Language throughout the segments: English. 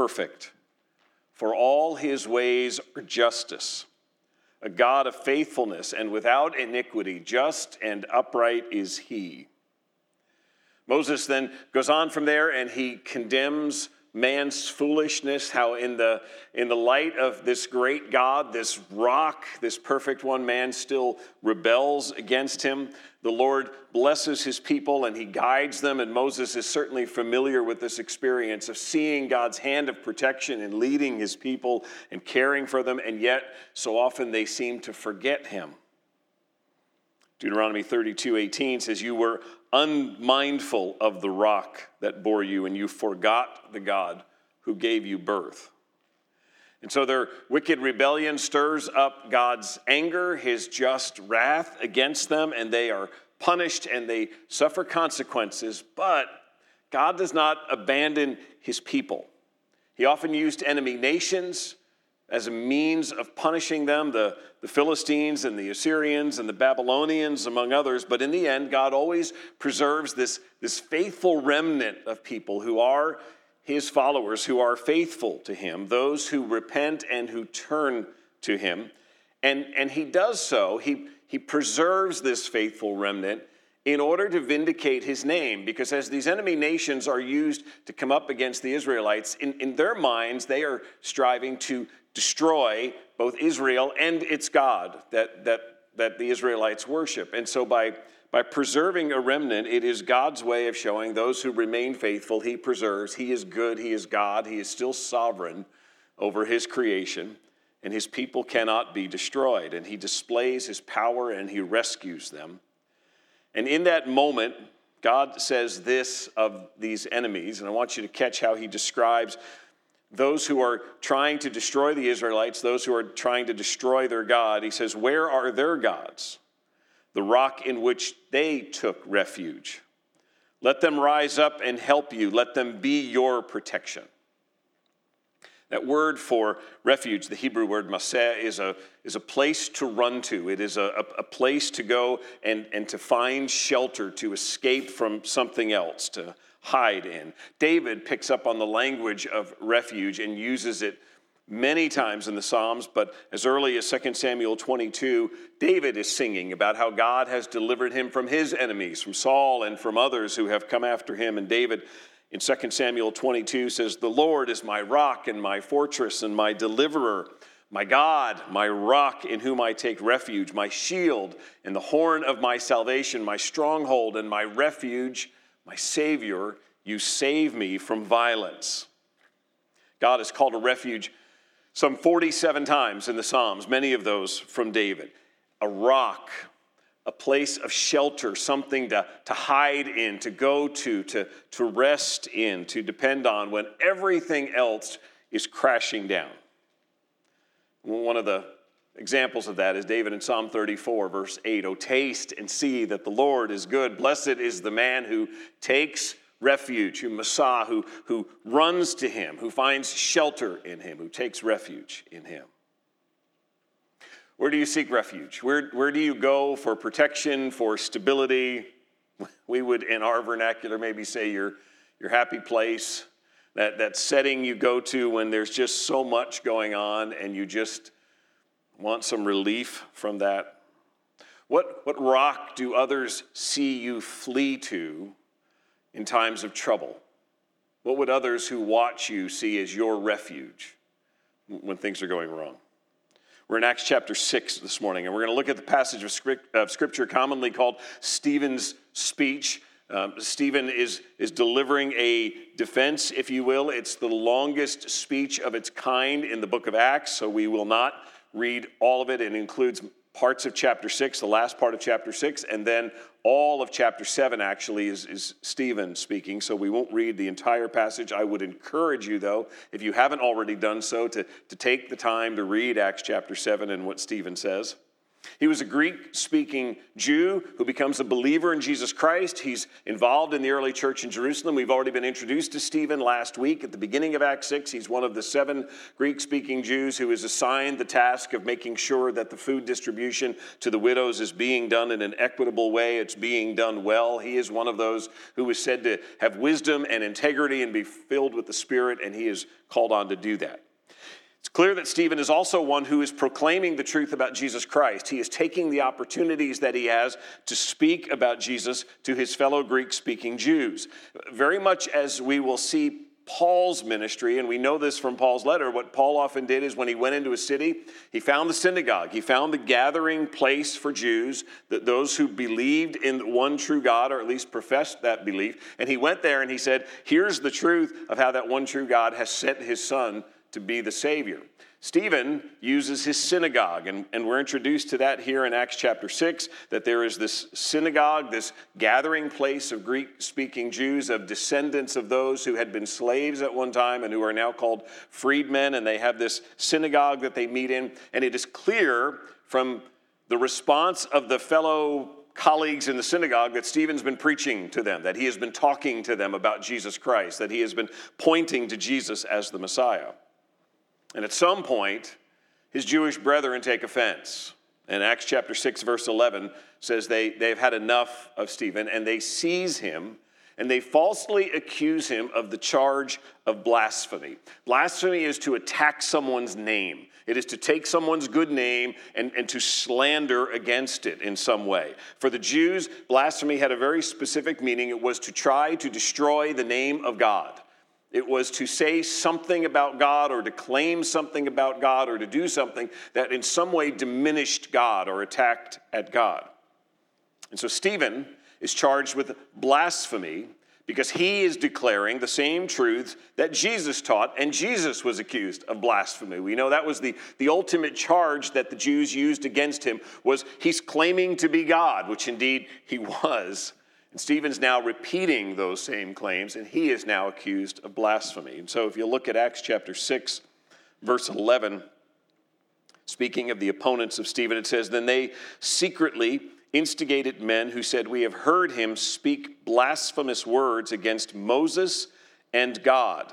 perfect, for all his ways are justice. A God of faithfulness and without iniquity, just and upright is he. Moses then goes on from there and he condemns man's foolishness, how in the, in the light of this great God, this rock, this perfect one, man still rebels against him. The Lord blesses his people and he guides them, and Moses is certainly familiar with this experience of seeing God's hand of protection and leading his people and caring for them, and yet so often they seem to forget him. Deuteronomy 32 18 says, You were unmindful of the rock that bore you, and you forgot the God who gave you birth. And so their wicked rebellion stirs up God's anger, his just wrath against them, and they are punished and they suffer consequences. But God does not abandon his people. He often used enemy nations as a means of punishing them, the, the Philistines and the Assyrians and the Babylonians, among others. But in the end, God always preserves this, this faithful remnant of people who are his followers, who are faithful to him, those who repent and who turn to him. And, and he does so, he, he preserves this faithful remnant in order to vindicate his name. Because as these enemy nations are used to come up against the Israelites, in, in their minds, they are striving to destroy both Israel and its God that, that, that the Israelites worship. And so by, by preserving a remnant, it is God's way of showing those who remain faithful, He preserves. He is good, He is God, He is still sovereign over His creation, and His people cannot be destroyed. And He displays His power and He rescues them. And in that moment, God says this of these enemies, and I want you to catch how He describes those who are trying to destroy the Israelites, those who are trying to destroy their God, he says, Where are their gods? The rock in which they took refuge. Let them rise up and help you. Let them be your protection. That word for refuge, the Hebrew word maseh, is a, is a place to run to. It is a, a, place to go and, and to find shelter, to escape from something else, to hide in. David picks up on the language of refuge and uses it many times in the Psalms, but as early as 2 Samuel 22, David is singing about how God has delivered him from his enemies, from Saul and from others who have come after him. And David in 2 Samuel 22 says, The Lord is my rock and my fortress and my deliverer. My God, my rock in whom I take refuge, my shield and the horn of my salvation, my stronghold and my refuge, my Savior, you save me from violence. God is called a refuge some 47 times in the Psalms, many of those from David. A rock, a place of shelter, something to, to hide in, to go to, to, to rest in, to depend on when everything else is crashing down. One of the examples of that is David in Psalm 34, verse 8. Oh, taste and see that the Lord is good. Blessed is the man who takes refuge, who Messiah, who, who runs to him, who finds shelter in him, who takes refuge in him. Where do you seek refuge? Where, where do you go for protection, for stability? We would, in our vernacular, maybe say your, your happy place, that, that setting you go to when there's just so much going on and you just want some relief from that? What, what rock do others see you flee to in times of trouble? What would others who watch you see as your refuge when things are going wrong? We're in Acts chapter 6 this morning, and we're going to look at the passage of, script, of Scripture commonly called Stephen's speech. Um, Stephen is, is delivering a defense, if you will. It's the longest speech of its kind in the book of Acts, so we will not read all of it. It includes parts of chapter 6, the last part of chapter 6, and then all of chapter 7 actually is, is Stephen speaking, so we won't read the entire passage. I would encourage you, though, if you haven't already done so, to, to take the time to read Acts chapter 7 and what Stephen says. He was a Greek speaking Jew who becomes a believer in Jesus Christ. He's involved in the early church in Jerusalem. We've already been introduced to Stephen last week at the beginning of Acts 6. He's one of the seven Greek speaking Jews who is assigned the task of making sure that the food distribution to the widows is being done in an equitable way. It's being done well. He is one of those who is said to have wisdom and integrity and be filled with the Spirit, and he is called on to do that. It's clear that Stephen is also one who is proclaiming the truth about Jesus Christ. He is taking the opportunities that he has to speak about Jesus to his fellow Greek speaking Jews. Very much as we will see Paul's ministry, and we know this from Paul's letter. What Paul often did is when he went into a city, he found the synagogue. He found the gathering place for Jews, that those who believed in one true God, or at least professed that belief. And he went there and he said, Here's the truth of how that one true God has sent his son to be the Savior. Stephen uses his synagogue, and, and we're introduced to that here in Acts chapter 6 that there is this synagogue, this gathering place of Greek speaking Jews, of descendants of those who had been slaves at one time and who are now called freedmen, and they have this synagogue that they meet in. And it is clear from the response of the fellow colleagues in the synagogue that Stephen's been preaching to them, that he has been talking to them about Jesus Christ, that he has been pointing to Jesus as the Messiah. And at some point, his Jewish brethren take offense. And Acts chapter 6, verse 11 says they, they've had enough of Stephen and they seize him and they falsely accuse him of the charge of blasphemy. Blasphemy is to attack someone's name, it is to take someone's good name and, and to slander against it in some way. For the Jews, blasphemy had a very specific meaning it was to try to destroy the name of God. It was to say something about God or to claim something about God or to do something that in some way diminished God or attacked at God. And so Stephen is charged with blasphemy because he is declaring the same truths that Jesus taught, and Jesus was accused of blasphemy. We know that was the, the ultimate charge that the Jews used against him was he's claiming to be God, which indeed he was. And Stephen's now repeating those same claims, and he is now accused of blasphemy. And so if you look at Acts chapter 6, verse 11, speaking of the opponents of Stephen, it says, Then they secretly instigated men who said, We have heard him speak blasphemous words against Moses and God.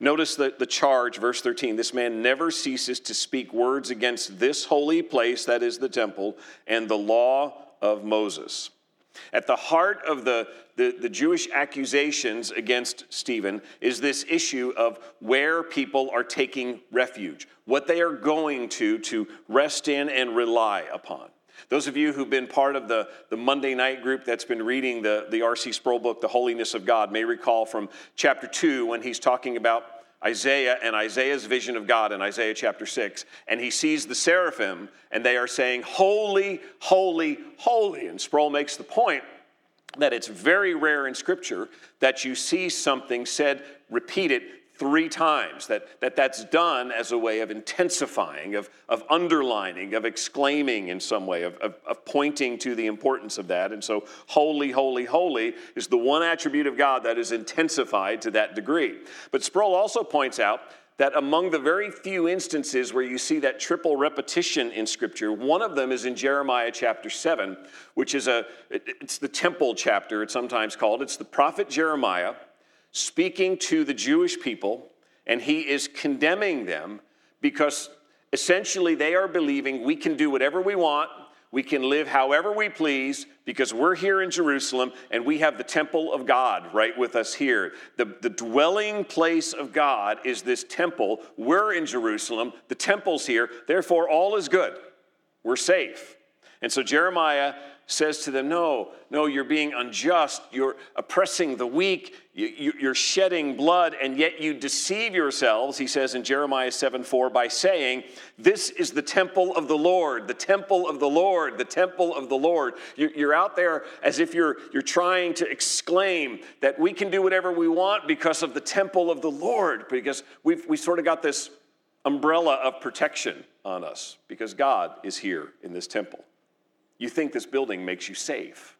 Notice the, the charge, verse 13 this man never ceases to speak words against this holy place, that is the temple, and the law of Moses. At the heart of the, the, the, Jewish accusations against Stephen is this issue of where people are taking refuge, what they are going to to rest in and rely upon. Those of you who've been part of the, the Monday night group that's been reading the, the R.C. Sproul book, The Holiness of God, may recall from chapter 2 when he's talking about Isaiah and Isaiah's vision of God in Isaiah chapter 6. And he sees the seraphim, and they are saying, Holy, holy, holy. And Sproul makes the point that it's very rare in Scripture that you see something said repeated three times, that, that that's done as a way of intensifying, of, of underlining, of exclaiming in some way, of, of, of pointing to the importance of that. And so, holy, holy, holy is the one attribute of God that is intensified to that degree. But Sproul also points out that among the very few instances where you see that triple repetition in scripture one of them is in jeremiah chapter 7 which is a it's the temple chapter it's sometimes called it's the prophet jeremiah speaking to the Jewish people, and he is condemning them because essentially they are believing we can do whatever we want, we can live however we please because we're here in Jerusalem and we have the temple of God right with us here. The, the dwelling place of God is this temple. We're in Jerusalem, the temple's here, therefore all is good. We're safe. And so Jeremiah says to them, No, no, you're being unjust. You're oppressing the weak. You're shedding blood, and yet you deceive yourselves, he says in Jeremiah 7 4, by saying, This is the temple of the Lord, the temple of the Lord, the temple of the Lord. You're out there as if you're, you're trying to exclaim that we can do whatever we want because of the temple of the Lord, because we've we sort of got this umbrella of protection on us because God is here in this temple. You think this building makes you safe.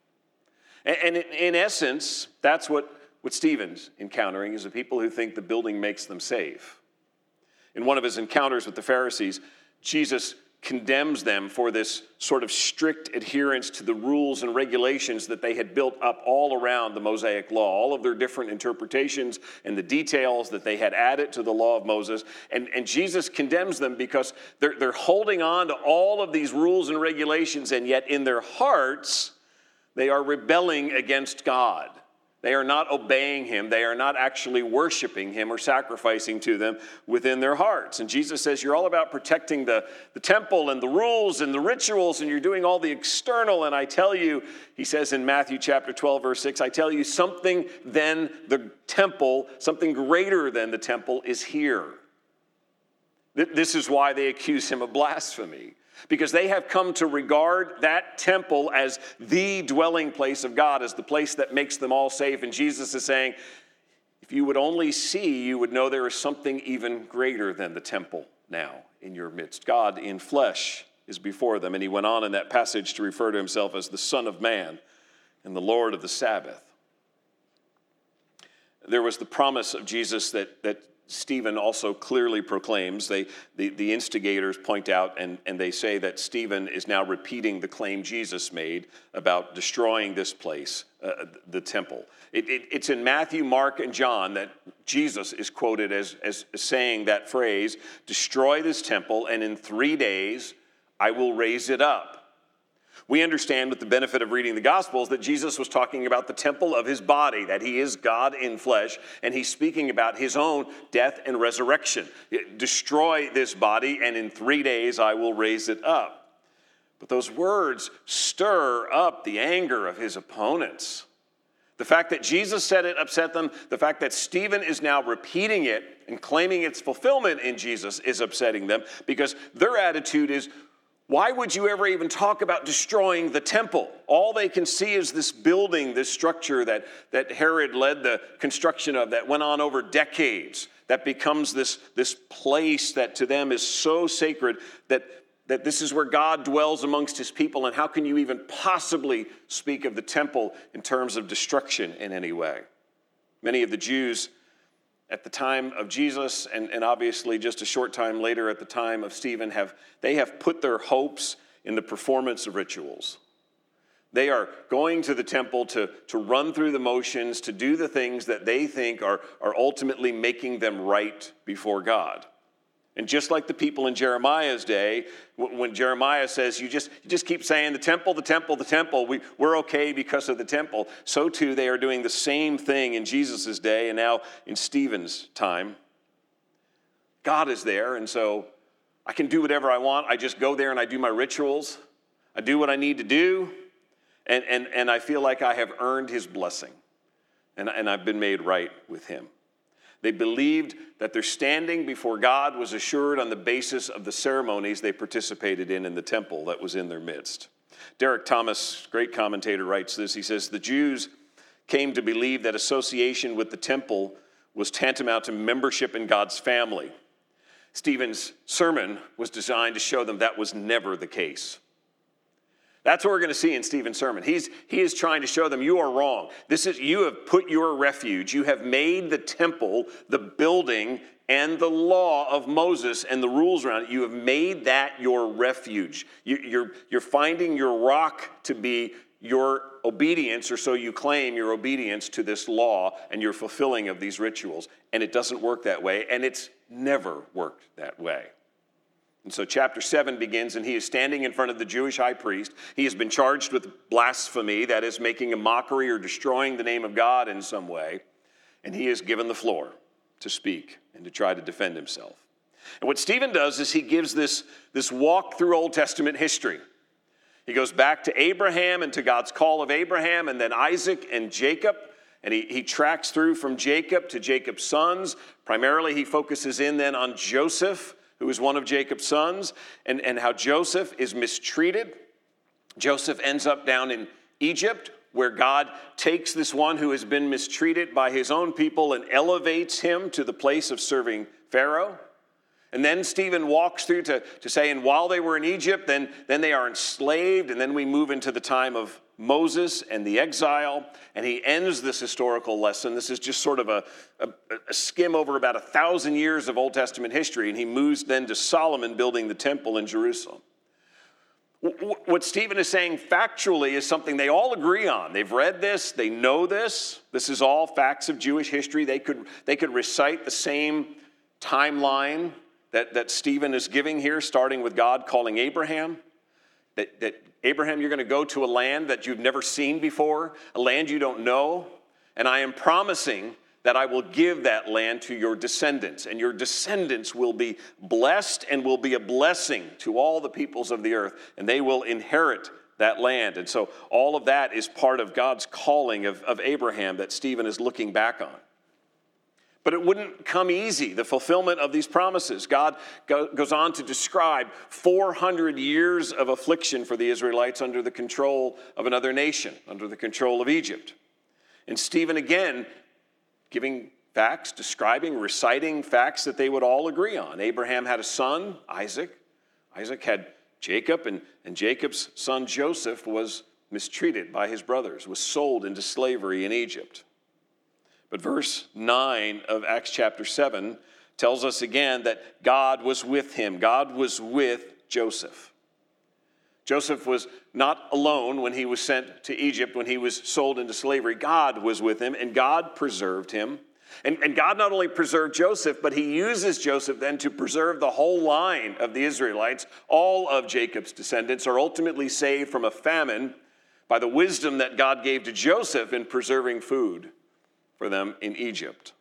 And in essence, that's what, what Stephen's encountering is the people who think the building makes them safe. In one of his encounters with the Pharisees, Jesus condemns them for this sort of strict adherence to the rules and regulations that they had built up all around the Mosaic law, all of their different interpretations and the details that they had added to the law of Moses. And, and Jesus condemns them because they're, they're holding on to all of these rules and regulations, and yet in their hearts, they are rebelling against God. They are not obeying him. They are not actually worshiping him or sacrificing to them within their hearts. And Jesus says, You're all about protecting the, the temple and the rules and the rituals, and you're doing all the external. And I tell you, he says in Matthew chapter 12, verse 6, I tell you, something than the temple, something greater than the temple is here. This is why they accuse him of blasphemy because they have come to regard that temple as the dwelling place of God, as the place that makes them all safe. And Jesus is saying, if you would only see, you would know there is something even greater than the temple now in your midst. God in flesh is before them. And he went on in that passage to refer to himself as the Son of Man and the Lord of the Sabbath. There was the promise of Jesus that, that Stephen also clearly proclaims, they, the, the instigators point out and, and they say that Stephen is now repeating the claim Jesus made about destroying this place, uh, the temple. It, it, it's in Matthew, Mark, and John that Jesus is quoted as, as saying that phrase destroy this temple, and in three days I will raise it up. We understand with the benefit of reading the Gospels that Jesus was talking about the temple of his body, that he is God in flesh, and he's speaking about his own death and resurrection. Destroy this body, and in three days I will raise it up. But those words stir up the anger of his opponents. The fact that Jesus said it upset them. The fact that Stephen is now repeating it and claiming its fulfillment in Jesus is upsetting them because their attitude is why would you ever even talk about destroying the temple? All they can see is this building, this structure that, that Herod led the construction of that went on over decades, that becomes this, this place that to them is so sacred that, that this is where God dwells amongst his people. And how can you even possibly speak of the temple in terms of destruction in any way? Many of the Jews at the time of Jesus and, and obviously just a short time later at the time of Stephen have they have put their hopes in the performance of rituals. They are going to the temple to, to run through the motions, to do the things that they think are, are ultimately making them right before God. And just like the people in Jeremiah's day, when Jeremiah says, you just, you just keep saying the temple, the temple, the temple, we, we're okay because of the temple, so too they are doing the same thing in Jesus' day and now in Stephen's time. God is there, and so I can do whatever I want. I just go there and I do my rituals, I do what I need to do, and, and, and I feel like I have earned his blessing, and, and I've been made right with him. They believed that their standing before God was assured on the basis of the ceremonies they participated in in the temple that was in their midst. Derek Thomas, great commentator, writes this. He says, The Jews came to believe that association with the temple was tantamount to membership in God's family. Stephen's sermon was designed to show them that was never the case. That's what we're going to see in Stephen's sermon. He's, he is trying to show them you are wrong. This is you have put your refuge. You have made the temple, the building, and the law of Moses and the rules around it. You have made that your refuge. You, you're, you're finding your rock to be your obedience, or so you claim your obedience to this law and your fulfilling of these rituals. And it doesn't work that way, and it's never worked that way. And so, chapter 7 begins, and he is standing in front of the Jewish high priest. He has been charged with blasphemy, that is, making a mockery or destroying the name of God in some way. And he is given the floor to speak and to try to defend himself. And what Stephen does is he gives this, this walk through Old Testament history. He goes back to Abraham and to God's call of Abraham, and then Isaac and Jacob. And he, he tracks through from Jacob to Jacob's sons. Primarily, he focuses in then on Joseph, who is one of Jacob's sons, and, and how Joseph is mistreated. Joseph ends up down in Egypt, where God takes this one who has been mistreated by his own people and elevates him to the place of serving Pharaoh. And then Stephen walks through to, to say, and while they were in Egypt, then, then they are enslaved, and then we move into the time of Moses and the exile, and he ends this historical lesson. This is just sort of a, a, a, skim over about a thousand years of Old Testament history, and he moves then to Solomon building the temple in Jerusalem. What Stephen is saying factually is something they all agree on. They've read this, they know this. This is all facts of Jewish history. They could, they could recite the same timeline that, that Stephen is giving here, starting with God calling Abraham. That, that Abraham, you're going to go to a land that you've never seen before, a land you don't know, and I am promising that I will give that land to your descendants, and your descendants will be blessed and will be a blessing to all the peoples of the earth, and they will inherit that land. And so, all of that is part of God's calling of, of Abraham that Stephen is looking back on. But it wouldn't come easy, the fulfillment of these promises. God goes on to describe 400 years of affliction for the Israelites under the control of another nation, under the control of Egypt. And Stephen again giving facts, describing, reciting facts that they would all agree on. Abraham had a son, Isaac. Isaac had Jacob, and, and Jacob's son Joseph was mistreated by his brothers, was sold into slavery in Egypt. But verse 9 of Acts chapter 7 tells us again that God was with him, God was with Joseph. Joseph was not alone when he was sent to Egypt, when he was sold into slavery. God was with him, and God preserved him. And, and, God not only preserved Joseph, but he uses Joseph then to preserve the whole line of the Israelites. All of Jacob's descendants are ultimately saved from a famine by the wisdom that God gave to Joseph in preserving food for them in Egypt.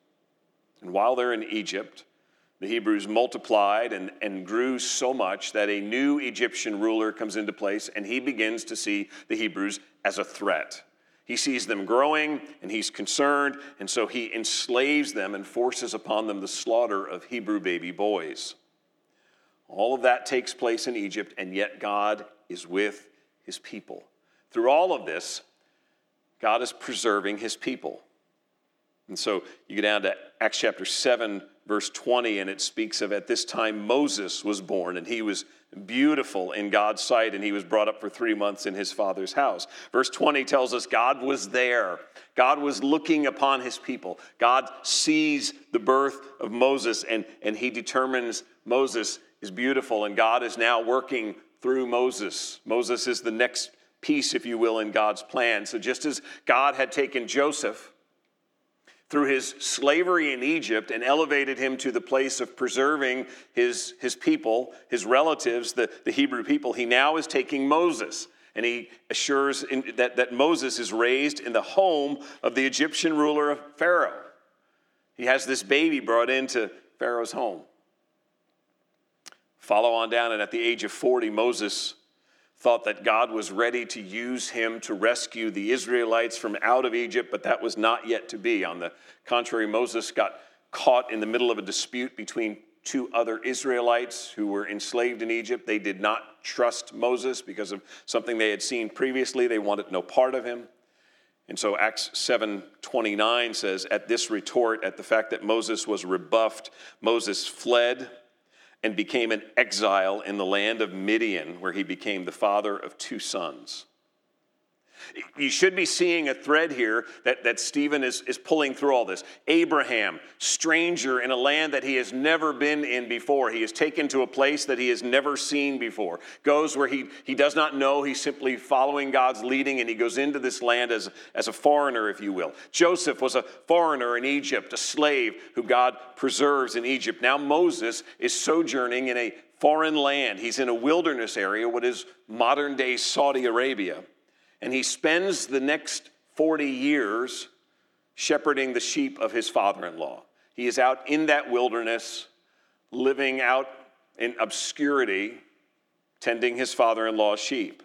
And while they're in Egypt, the Hebrews multiplied and, and grew so much that a new Egyptian ruler comes into place and he begins to see the Hebrews as a threat. He sees them growing and he's concerned, and so he enslaves them and forces upon them the slaughter of Hebrew baby boys. All of that takes place in Egypt, and yet God is with his people. Through all of this, God is preserving his people. And so you get down to Acts chapter 7, verse 20, and it speaks of at this time Moses was born, and he was beautiful in God's sight, and he was brought up for three months in his father's house. Verse 20 tells us God was there. God was looking upon his people. God sees the birth of Moses, and, and he determines Moses is beautiful, and God is now working through Moses. Moses is the next piece, if you will, in God's plan. So just as God had taken Joseph, through his slavery in Egypt and elevated him to the place of preserving his, his people, his relatives, the, the Hebrew people, he now is taking Moses. And he assures in, that, that Moses is raised in the home of the Egyptian ruler of Pharaoh. He has this baby brought into Pharaoh's home. Follow on down, and at the age of 40, Moses thought that God was ready to use him to rescue the Israelites from out of Egypt, but that was not yet to be. On the contrary, Moses got caught in the middle of a dispute between two other Israelites who were enslaved in Egypt. They did not trust Moses because of something they had seen previously. They wanted no part of him. And so Acts 7:29 says at this retort at the fact that Moses was rebuffed, Moses fled and became an exile in the land of Midian, where he became the father of two sons. You should be seeing a thread here that, that Stephen is, is pulling through all this. Abraham, stranger in a land that he has never been in before. He is taken to a place that he has never seen before. Goes where he, he does not know. He's simply following God's leading, and he goes into this land as, as a foreigner, if you will. Joseph was a foreigner in Egypt, a slave who God preserves in Egypt. Now Moses is sojourning in a foreign land. He's in a wilderness area, what is modern day Saudi Arabia. And he spends the next 40 years shepherding the sheep of his father in law. He is out in that wilderness, living out in obscurity, tending his father in law's sheep.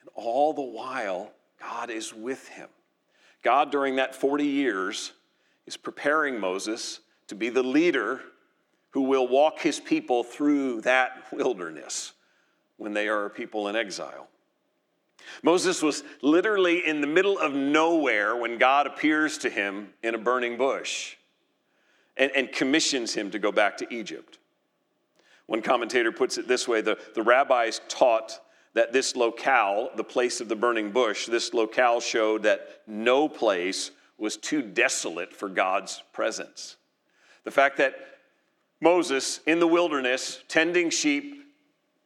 And all the while, God is with him. God, during that 40 years, is preparing Moses to be the leader who will walk his people through that wilderness when they are a people in exile. Moses was literally in the middle of nowhere when God appears to him in a burning bush and, and commissions him to go back to Egypt. One commentator puts it this way the, the rabbis taught that this locale, the place of the burning bush, this locale showed that no place was too desolate for God's presence. The fact that Moses in the wilderness, tending sheep,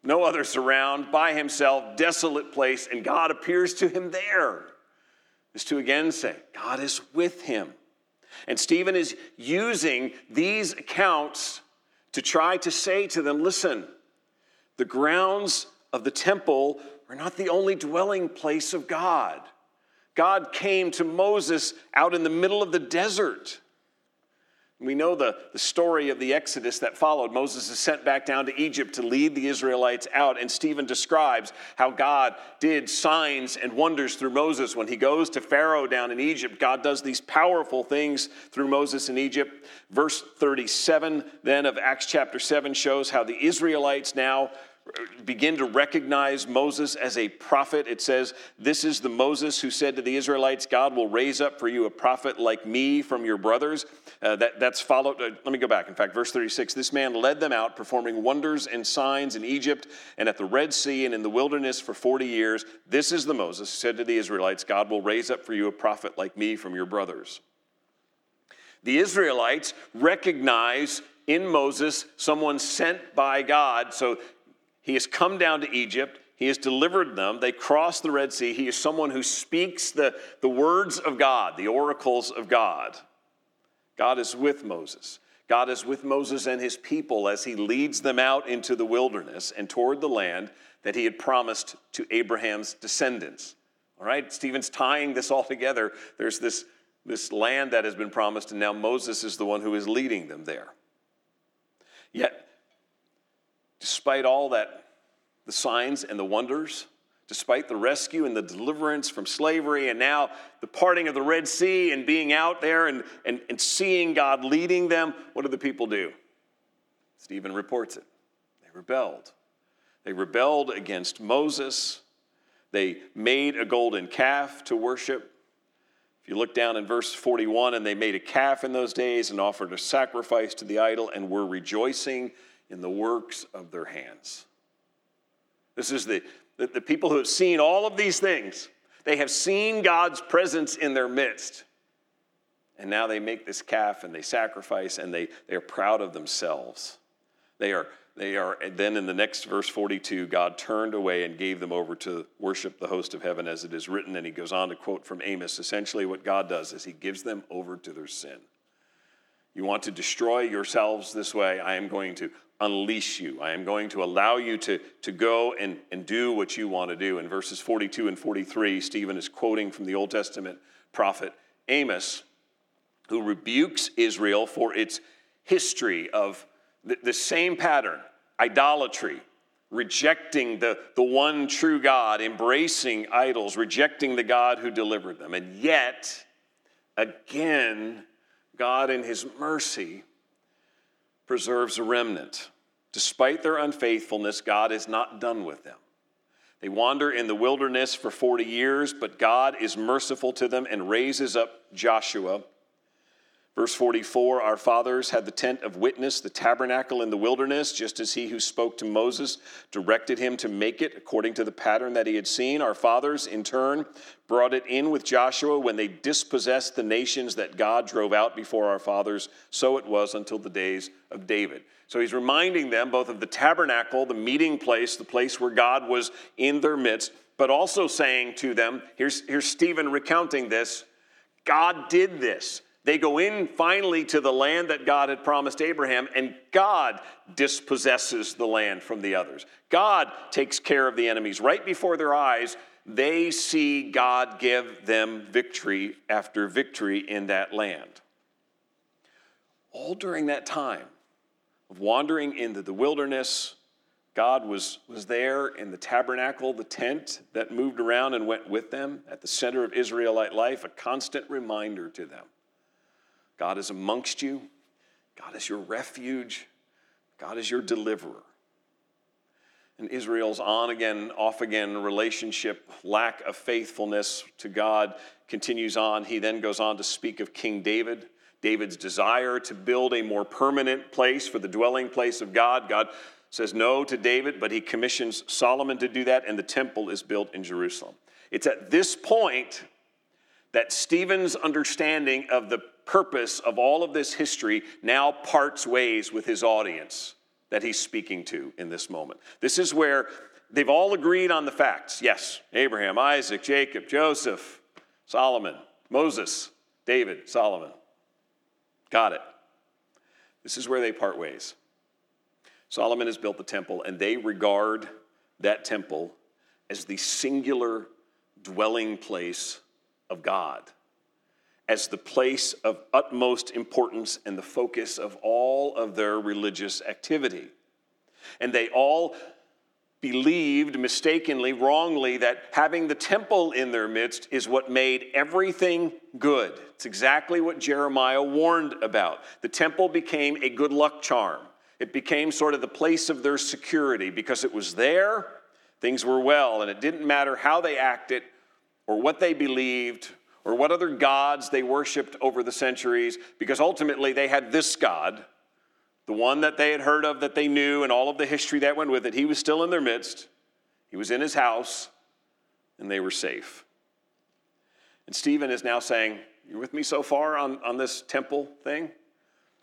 no others around, by himself, desolate place, and God appears to him there, is to again say, God is with him. And Stephen is using these accounts to try to say to them listen, the grounds of the temple are not the only dwelling place of God. God came to Moses out in the middle of the desert. We know the, the story of the Exodus that followed. Moses is sent back down to Egypt to lead the Israelites out, and Stephen describes how God did signs and wonders through Moses. When he goes to Pharaoh down in Egypt, God does these powerful things through Moses in Egypt. Verse 37 then of Acts chapter 7 shows how the Israelites now begin to recognize Moses as a prophet. It says, This is the Moses who said to the Israelites, God will raise up for you a prophet like me from your brothers. Uh, that, that's followed. Uh, let me go back. In fact, verse 36 this man led them out, performing wonders and signs in Egypt and at the Red Sea and in the wilderness for 40 years. This is the Moses who said to the Israelites, God will raise up for you a prophet like me from your brothers. The Israelites recognize in Moses someone sent by God. So he has come down to Egypt. He has delivered them. They cross the Red Sea. He is someone who speaks the, the words of God, the oracles of God. God is with Moses. God is with Moses and his people as he leads them out into the wilderness and toward the land that he had promised to Abraham's descendants. All right, Stephen's tying this all together. There's this, this land that has been promised, and now Moses is the one who is leading them there. Yet, despite all that, the signs and the wonders, despite the rescue and the deliverance from slavery, and now the parting of the Red Sea and being out there and, and, and seeing God leading them, what do the people do? Stephen reports it. They rebelled. They rebelled against Moses. They made a golden calf to worship. If you look down in verse 41, and they made a calf in those days and offered a sacrifice to the idol and were rejoicing in the works of their hands. This is the, the, people who have seen all of these things. They have seen God's presence in their midst. And now they make this calf and they sacrifice and they, they are proud of themselves. They are, they are, then in the next verse 42, God turned away and gave them over to worship the host of heaven as it is written. And he goes on to quote from Amos essentially, what God does is he gives them over to their sin. You want to destroy yourselves this way? I am going to unleash you. I am going to allow you to, to go and, and do what you want to do. In verses 42 and 43, Stephen is quoting from the Old Testament prophet Amos, who rebukes Israel for its history of the, the same pattern idolatry, rejecting the, the one true God, embracing idols, rejecting the God who delivered them. And yet, again, God, in His mercy, preserves a remnant. Despite their unfaithfulness, God is not done with them. They wander in the wilderness for 40 years, but God is merciful to them and raises up Joshua Verse 44 Our fathers had the tent of witness, the tabernacle in the wilderness, just as he who spoke to Moses directed him to make it according to the pattern that he had seen. Our fathers, in turn, brought it in with Joshua when they dispossessed the nations that God drove out before our fathers. So it was until the days of David. So he's reminding them both of the tabernacle, the meeting place, the place where God was in their midst, but also saying to them here's, here's Stephen recounting this God did this. They go in finally to the land that God had promised Abraham, and God dispossesses the land from the others. God takes care of the enemies right before their eyes. They see God give them victory after victory in that land. All during that time of wandering into the wilderness, God was, was there in the tabernacle, the tent that moved around and went with them at the center of Israelite life, a constant reminder to them. God is amongst you, God is your refuge, God is your deliverer. And Israel's on again, off again relationship, lack of faithfulness to God continues on. He then goes on to speak of King David. David's desire to build a more permanent place for the dwelling place of God. God says no to David, but he commissions Solomon to do that, and the temple is built in Jerusalem. It's at this point that Stephen's understanding of the purpose of all of this history now parts ways with his audience that he's speaking to in this moment. This is where they've all agreed on the facts. Yes, Abraham, Isaac, Jacob, Joseph, Solomon, Moses, David, Solomon. Got it. This is where they part ways. Solomon has built the temple, and they regard that temple as the singular dwelling place of God, as the place of utmost importance and the focus of all of their religious activity. And they all believed mistakenly, wrongly, that having the temple in their midst is what made everything good. It's exactly what Jeremiah warned about. The temple became a good luck charm. It became sort of the place of their security because it was there, things were well, and it didn't matter how they acted or what they believed or what other gods they worshiped over the centuries, because ultimately they had this God, the one that they had heard of, that they knew, and all of the history that went with it. He was still in their midst, he was in his house, and they were safe. And Stephen is now saying, You're with me so far on, on this temple thing?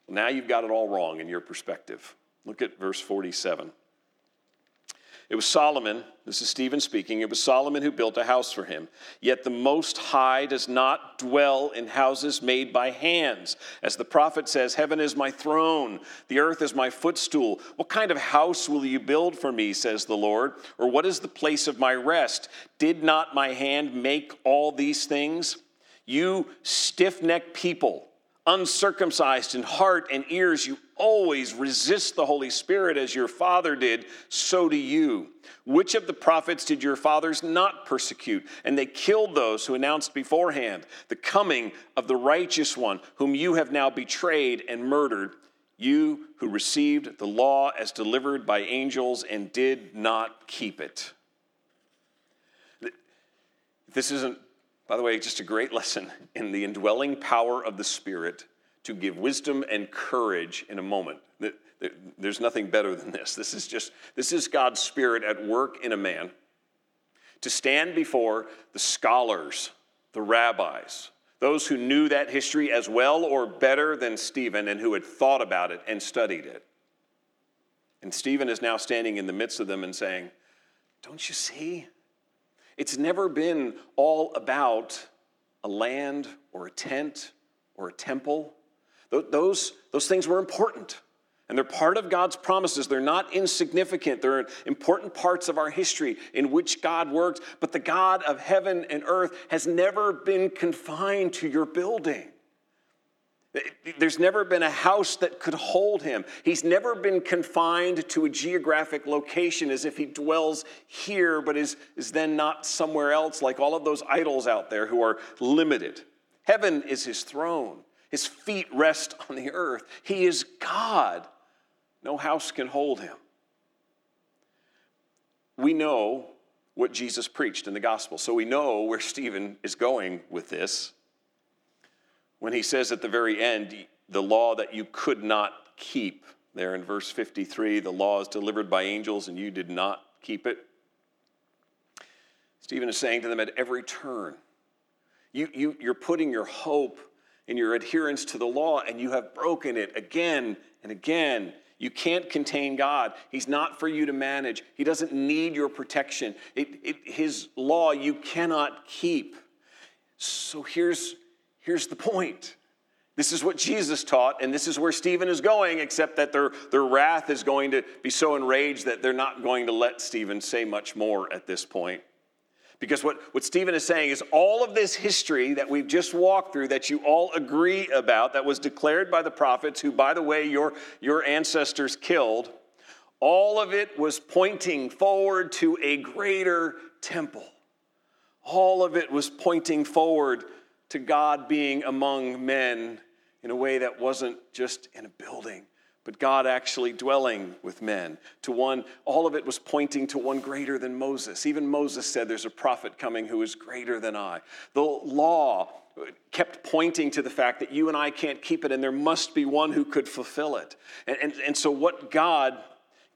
Well, now you've got it all wrong in your perspective. Look at verse 47. It was Solomon, this is Stephen speaking, it was Solomon who built a house for him. Yet the Most High does not dwell in houses made by hands. As the prophet says, Heaven is my throne, the earth is my footstool. What kind of house will you build for me, says the Lord? Or what is the place of my rest? Did not my hand make all these things? You stiff necked people uncircumcised in heart and ears, you always resist the Holy Spirit as your father did, so do you. Which of the prophets did your fathers not persecute? And they killed those who announced beforehand the coming of the righteous one, whom you have now betrayed and murdered. You who received the law as delivered by angels and did not keep it. This isn't by the way, just a great lesson in the indwelling power of the Spirit to give wisdom and courage in a moment. There's nothing better than this. This is just, this is God's Spirit at work in a man to stand before the scholars, the rabbis, those who knew that history as well or better than Stephen and who had thought about it and studied it. And Stephen is now standing in the midst of them and saying, Don't you see? It's never been all about a land or a tent or a temple. Those, those things were important. And they're part of God's promises. They're not insignificant. They're important parts of our history in which God worked. But the God of heaven and earth has never been confined to your building. There's never been a house that could hold him. He's never been confined to a geographic location as if he dwells here, but is, is then not somewhere else, like all of those idols out there who are limited. Heaven is his throne, his feet rest on the earth. He is God. No house can hold him. We know what Jesus preached in the gospel, so we know where Stephen is going with this when he says at the very end, the law that you could not keep, there in verse 53, the law is delivered by angels and you did not keep it. Stephen is saying to them at every turn, you, you, you're putting your hope in your adherence to the law and you have broken it again and again. You can't contain God. He's not for you to manage. He doesn't need your protection. It, it, his law you cannot keep. So here's Here's the point. This is what Jesus taught, and this is where Stephen is going, except that their, their wrath is going to be so enraged that they're not going to let Stephen say much more at this point. Because what, what Stephen is saying is all of this history that we've just walked through, that you all agree about, that was declared by the prophets, who, by the way, your, your ancestors killed, All of it was pointing forward to a greater temple. All of it was pointing forward to God being among men in a way that wasn't just in a building, but God actually dwelling with men. To one, all of it was pointing to one greater than Moses. Even Moses said, There's a prophet coming who is greater than I. The law kept pointing to the fact that you and I can't keep it, and there must be one who could fulfill it. And, and, and so, what God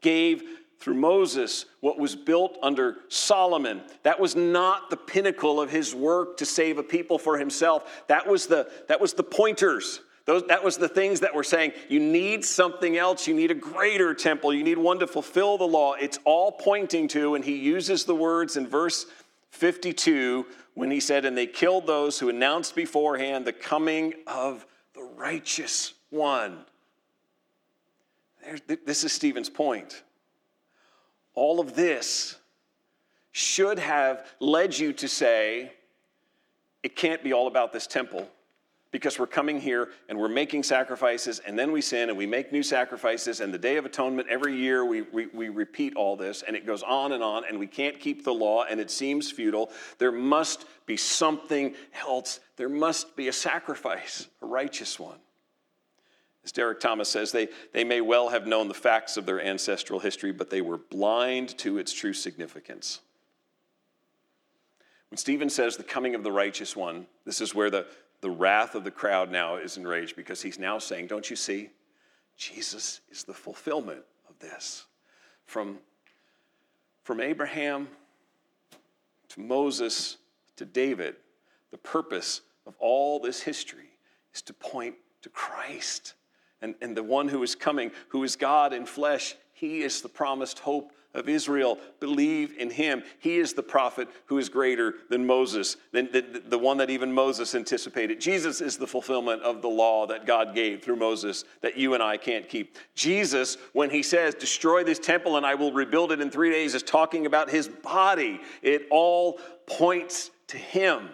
gave through Moses, what was built under Solomon, that was not the pinnacle of his work to save a people for himself. That was the, that was the pointers. Those, that was the things that were saying, you need something else. You need a greater temple. You need one to fulfill the law. It's all pointing to, and he uses the words in verse 52 when he said, And they killed those who announced beforehand the coming of the righteous one. This is Stephen's point. All of this should have led you to say, it can't be all about this temple because we're coming here and we're making sacrifices and then we sin and we make new sacrifices and the day of atonement every year we, we, we, repeat all this and it goes on and on and we can't keep the law and it seems futile. There must be something else. There must be a sacrifice a righteous one as Derek Thomas says, they, they may well have known the facts of their ancestral history, but they were blind to its true significance. When Stephen says the coming of the righteous one, this is where the, the wrath of the crowd now is enraged because he's now saying, Don't you see? Jesus is the fulfillment of this. From, from Abraham to Moses to David, the purpose of all this history is to point to Christ and, and the one who is coming, who is God in flesh, he is the promised hope of Israel. Believe in him. He is the prophet who is greater than Moses, than the, the, one that even Moses anticipated. Jesus is the fulfillment of the law that God gave through Moses that you and I can't keep. Jesus, when he says, Destroy this temple and I will rebuild it in three days, is talking about his body. It all points to him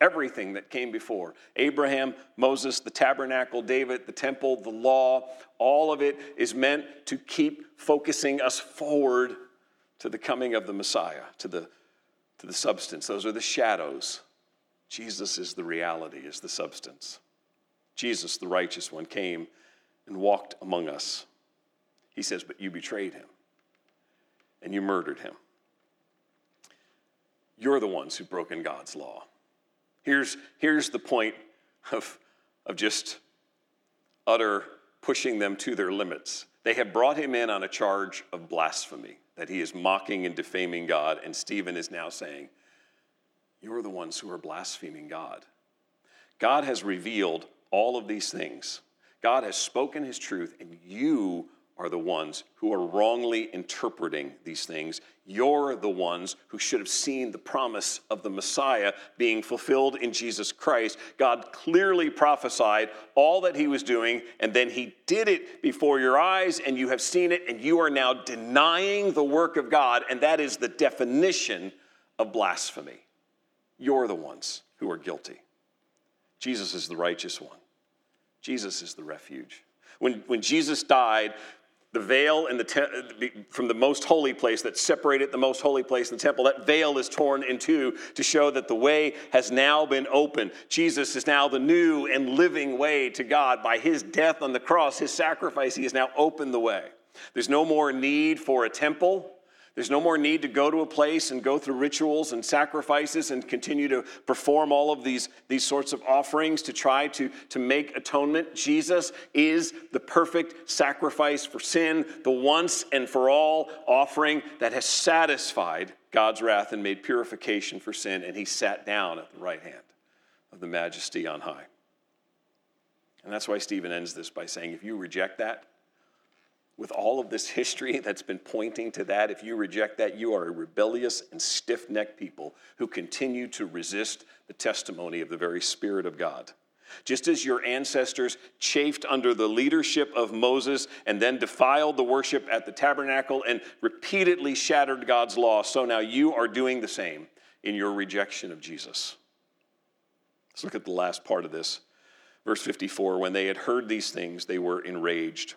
everything that came before Abraham, Moses, the tabernacle, David, the temple, the law, all of it is meant to keep focusing us forward to the coming of the Messiah, to the, to the substance. Those are the shadows. Jesus is the reality, is the substance. Jesus, the righteous one, came and walked among us. He says, But you betrayed him and you murdered him. You're the ones who've broken God's law. Here's, here's the point of, of just utter pushing them to their limits. They have brought him in on a charge of blasphemy, that he is mocking and defaming God, and Stephen is now saying, You're the ones who are blaspheming God. God has revealed all of these things. God has spoken his truth, and you are the ones who are wrongly interpreting these things. You're the ones who should have seen the promise of the Messiah being fulfilled in Jesus Christ. God clearly prophesied all that he was doing, and then he did it before your eyes, and you have seen it, and you are now denying the work of God, and that is the definition of blasphemy. You're the ones who are guilty. Jesus is the righteous one, Jesus is the refuge. When, when Jesus died, the veil in the te- from the most holy place that separated the most holy place in the temple that veil is torn in two to show that the way has now been opened jesus is now the new and living way to god. By his death on the cross his sacrifice he has now opened the way. There's no more need for a temple there's no more need to go to a place and go through rituals and sacrifices and continue to perform all of these, these sorts of offerings to try to, to make atonement. Jesus is the perfect sacrifice for sin, the once and for all offering that has satisfied God's wrath and made purification for sin, and he sat down at the right hand of the majesty on high. And that's why Stephen ends this by saying, if you reject that, with all of this history that's been pointing to that, if you reject that, you are a rebellious and stiff necked people who continue to resist the testimony of the very Spirit of God. Just as your ancestors chafed under the leadership of Moses and then defiled the worship at the tabernacle and repeatedly shattered God's law, so now you are doing the same in your rejection of Jesus. Let's look at the last part of this. Verse 54 When they had heard these things, they were enraged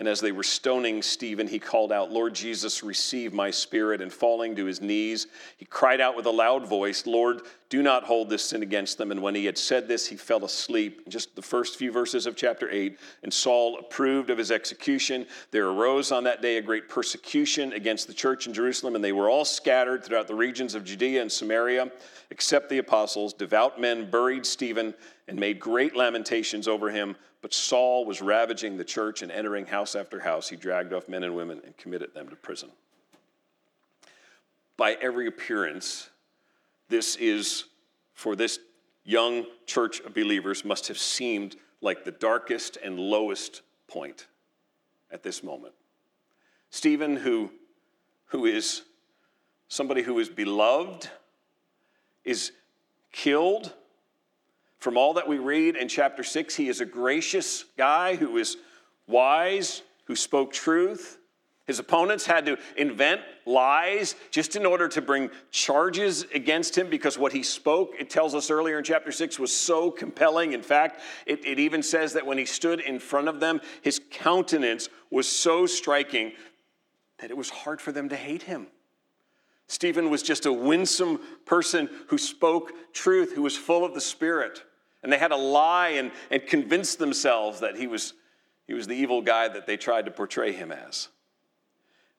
And as they were stoning Stephen, he called out, Lord Jesus, receive my spirit. And falling to his knees, he cried out with a loud voice, Lord, do not hold this sin against them. And when he had said this, he fell asleep. Just the first few verses of chapter 8. And Saul approved of his execution. There arose on that day a great persecution against the church in Jerusalem, and they were all scattered throughout the regions of Judea and Samaria, except the apostles. Devout men buried Stephen and made great lamentations over him. But Saul was ravaging the church and entering house after house. He dragged off men and women and committed them to prison. By every appearance, this is, for this young church of believers, must have seemed like the darkest and lowest point at this moment. Stephen, who, who is somebody who is beloved, is killed from all that we read in chapter 6, he is a gracious guy who is wise, who spoke truth. His opponents had to invent lies just in order to bring charges against him because what he spoke, it tells us earlier in chapter 6, was so compelling. In fact, it, it even says that when he stood in front of them, his countenance was so striking that it was hard for them to hate him. Stephen was just a winsome person who spoke truth, who was full of the Spirit. And they had to lie and, and convince themselves that he was, he was the evil guy that they tried to portray him as.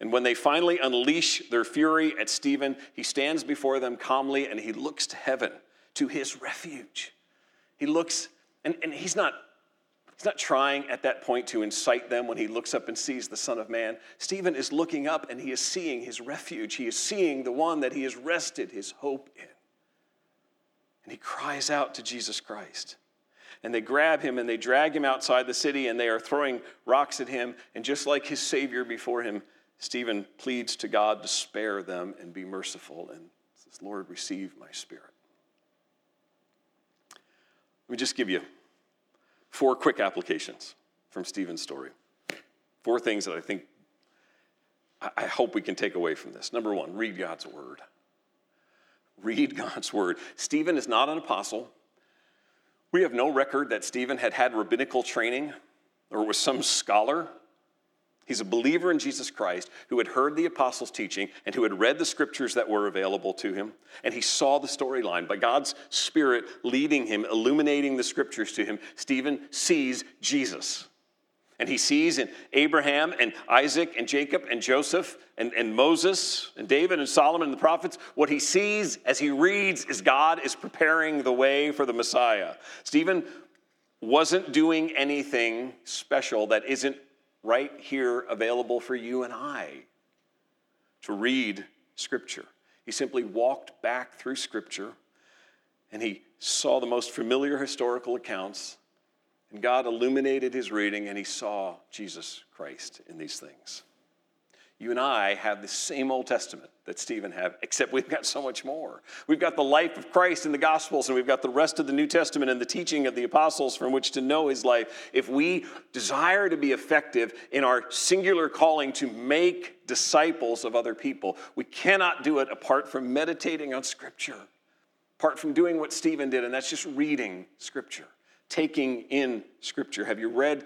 And when they finally unleash their fury at Stephen, he stands before them calmly and he looks to heaven, to his refuge. He looks, and, and he's not He's not trying at that point to incite them when he looks up and sees the Son of Man. Stephen is looking up and he is seeing his refuge. He is seeing the one that he has rested his hope in. And he cries out to Jesus Christ. And they grab him and they drag him outside the city and they are throwing rocks at him. And just like his Savior before him, Stephen pleads to God to spare them and be merciful and says, Lord, receive my spirit. Let me just give you four quick applications from Stephen's story. Four things that I think, I hope we can take away from this. Number one, read God's word. Read God's word. Stephen is not an apostle. We have no record that Stephen had had rabbinical training or was some scholar. He's a believer in Jesus Christ who had heard the apostles' teaching and who had read the scriptures that were available to him. And he saw the storyline. By God's Spirit leading him, illuminating the scriptures to him, Stephen sees Jesus. And he sees in Abraham and Isaac and Jacob and Joseph and, and Moses and David and Solomon and the prophets, what he sees as he reads is God is preparing the way for the Messiah. Stephen wasn't doing anything special that isn't right here available for you and I to read Scripture. He simply walked back through Scripture and he saw the most familiar historical accounts and God illuminated his reading and he saw Jesus Christ in these things. You and I have the same Old Testament that Stephen had, except we've got so much more. We've got the life of Christ in the Gospels, and we've got the rest of the New Testament and the teaching of the apostles from which to know his life. If we desire to be effective in our singular calling to make disciples of other people, we cannot do it apart from meditating on Scripture, apart from doing what Stephen did, and that's just reading Scripture taking in Scripture? Have you read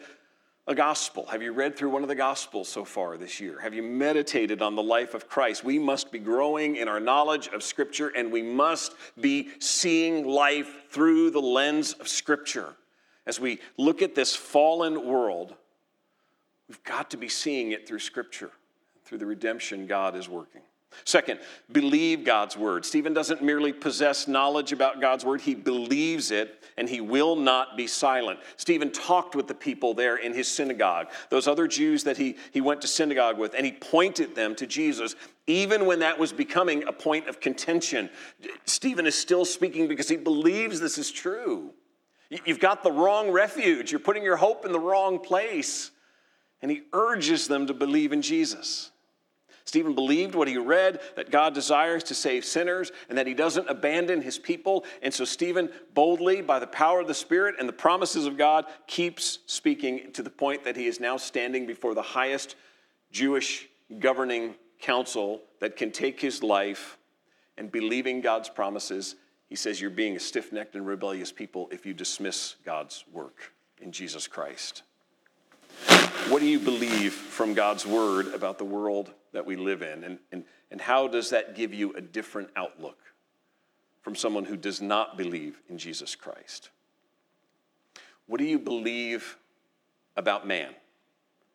a gospel? Have you read through one of the gospels so far this year? Have you meditated on the life of Christ? We must be growing in our knowledge of Scripture and we must be seeing life through the lens of Scripture. As we look at this fallen world, we've got to be seeing it through Scripture, through the redemption God is working. Second, believe God's word. Stephen doesn't merely possess knowledge about God's word, he believes it and he will not be silent. Stephen talked with the people there in his synagogue, those other Jews that he, he went to synagogue with, and he pointed them to Jesus, even when that was becoming a point of contention. Stephen is still speaking because he believes this is true. You've got the wrong refuge, you're putting your hope in the wrong place. And he urges them to believe in Jesus. Stephen believed what he read that God desires to save sinners and that he doesn't abandon his people. And so Stephen boldly, by the power of the Spirit and the promises of God, keeps speaking to the point that he is now standing before the highest Jewish governing council that can take his life and believing God's promises. He says, You're being a stiff necked and rebellious people if you dismiss God's work in Jesus Christ. What do you believe from God's word about the world that we live in? And, and, and how does that give you a different outlook from someone who does not believe in Jesus Christ? What do you believe about man?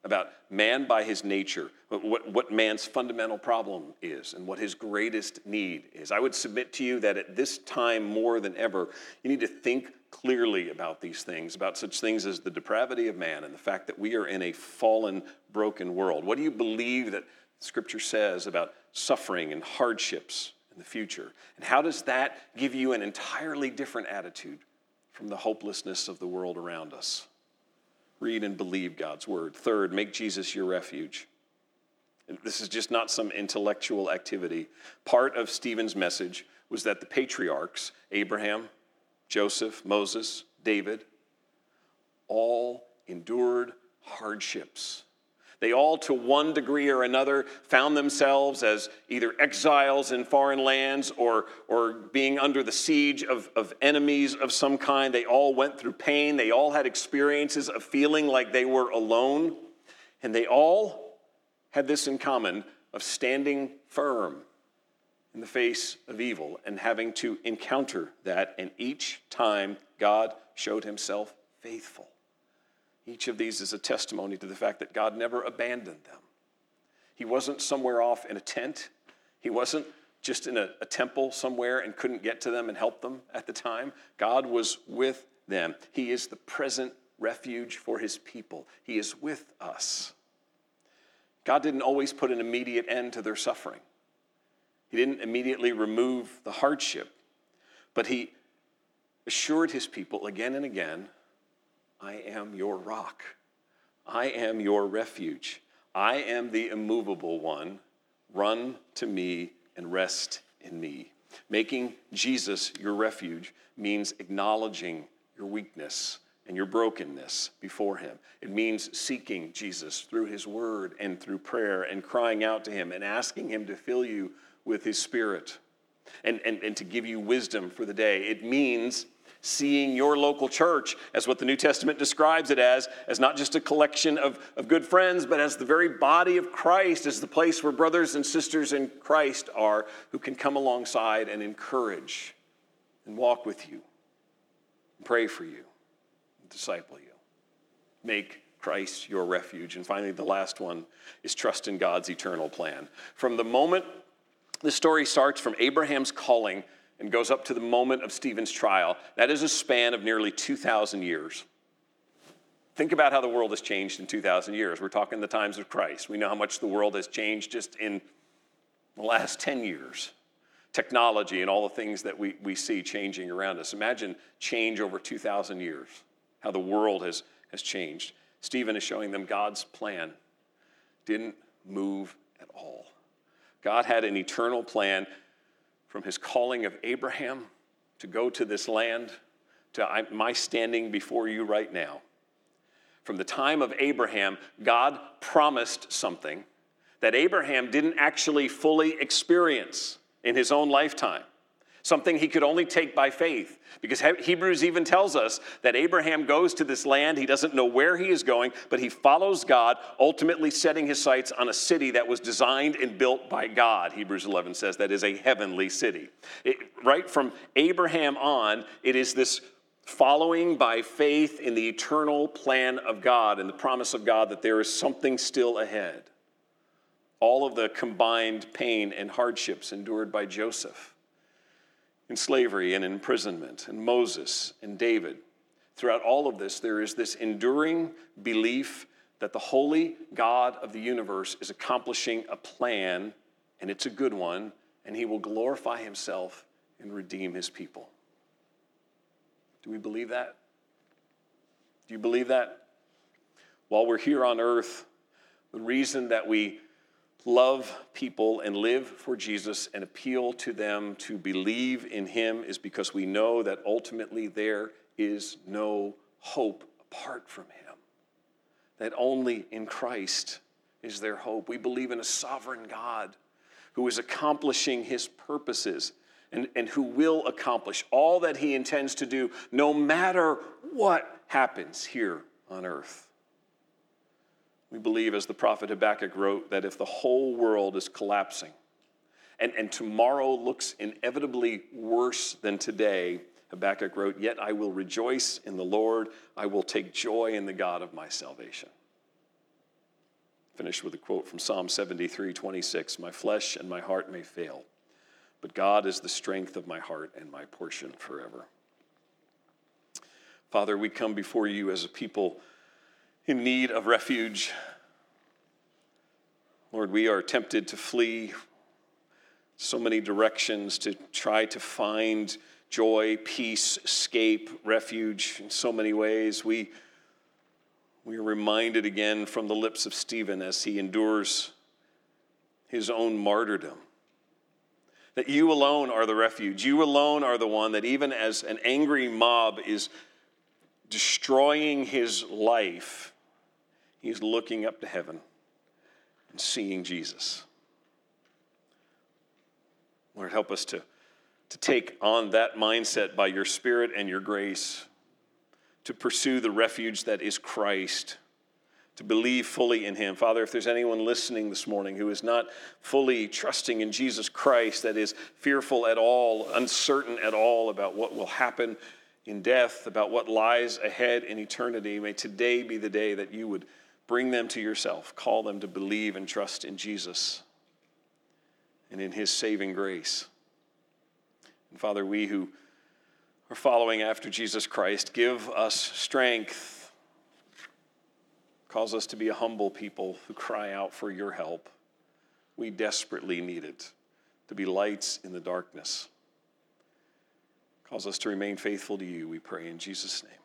About man by his nature, what, what man's fundamental problem is, and what his greatest need is. I would submit to you that at this time more than ever, you need to think clearly about these things, about such things as the depravity of man and the fact that we are in a fallen, broken world. What do you believe that Scripture says about suffering and hardships in the future? And how does that give you an entirely different attitude from the hopelessness of the world around us? Read and believe God's word. Third, make Jesus your refuge. This is just not some intellectual activity. Part of Stephen's message was that the patriarchs, Abraham, Joseph, Moses, David, all endured hardships. They all, to one degree or another, found themselves as either exiles in foreign lands or, or being under the siege of, of enemies of some kind. They all went through pain. They all had experiences of feeling like they were alone. And they all had this in common of standing firm in the face of evil and having to encounter that. And each time, God showed himself faithful. Each of these is a testimony to the fact that God never abandoned them. He wasn't somewhere off in a tent, He wasn't just in a, a temple somewhere and couldn't get to them and help them at the time. God was with them. He is the present refuge for His people, He is with us. God didn't always put an immediate end to their suffering. He didn't immediately remove the hardship, but he assured his people again and again I am your rock, I am your refuge, I am the immovable one. Run to me and rest in me. Making Jesus your refuge means acknowledging your weakness and your brokenness before Him. It means seeking Jesus through His Word and through prayer and crying out to Him and asking Him to fill you with His Spirit and, and, and to give you wisdom for the day. It means seeing your local church as what the New Testament describes it as, as not just a collection of, of good friends, but as the very body of Christ, as the place where brothers and sisters in Christ are who can come alongside and encourage and walk with you, and pray for you, and disciple you. Make Christ your refuge. And finally, the last one is trust in God's eternal plan. From the moment the story starts from Abraham's calling and goes up to the moment of Stephen's trial. That is a span of nearly 2,000 years. Think about how the world has changed in 2,000 years. We're talking the times of Christ. We know how much the world has changed just in the last 10 years. Technology and all the things that we, we see changing around us. Imagine change over 2,000 years, how the world has, has changed. Stephen is showing them God's plan didn't move at all. God had an eternal plan from his calling of Abraham to go to this land to my standing before you right now. From the time of Abraham, God promised something that Abraham didn't actually fully experience in his own lifetime something he could only take by faith. Because Hebrews even tells us that Abraham goes to this land, he doesn't know where he is going, but he follows God, ultimately setting his sights on a city that was designed and built by God. Hebrews 11 says that is a heavenly city. It, right from Abraham on, it is this following by faith in the eternal plan of God and the promise of God that there is something still ahead. All of the combined pain and hardships endured by Joseph in slavery and imprisonment, and Moses and David. Throughout all of this, there is this enduring belief that the holy God of the universe is accomplishing a plan, and it's a good one, and he will glorify himself and redeem his people. Do we believe that? Do you believe that? While we're here on earth, the reason that we love people and live for Jesus and appeal to them to believe in Him is because we know that ultimately there is no hope apart from Him. That only in Christ is there hope. We believe in a sovereign God who is accomplishing His purposes and, and who will accomplish all that He intends to do, no matter what happens here on earth. We believe, as the prophet Habakkuk wrote, that if the whole world is collapsing and, and tomorrow looks inevitably worse than today, Habakkuk wrote, Yet I will rejoice in the Lord, I will take joy in the God of my salvation. Finish with a quote from Psalm 73 26 My flesh and my heart may fail, but God is the strength of my heart and my portion forever. Father, we come before you as a people in need of refuge. Lord, we are tempted to flee so many directions to try to find joy, peace, escape, refuge in so many ways. We, we are reminded again from the lips of Stephen as he endures his own martyrdom that you alone are the refuge. You alone are the one that, even as an angry mob is destroying his life, He's looking up to heaven and seeing Jesus. Lord, help us to, to take on that mindset by your Spirit and your grace, to pursue the refuge that is Christ, to believe fully in Him. Father, if there's anyone listening this morning who is not fully trusting in Jesus Christ, that is fearful at all, uncertain at all about what will happen in death, about what lies ahead in eternity, may today be the day that you would Bring them to yourself. Call them to believe and trust in Jesus and in his saving grace. And Father, we who are following after Jesus Christ, give us strength. Cause us to be a humble people who cry out for your help. We desperately need it to be lights in the darkness. Cause us to remain faithful to you, we pray in Jesus' name.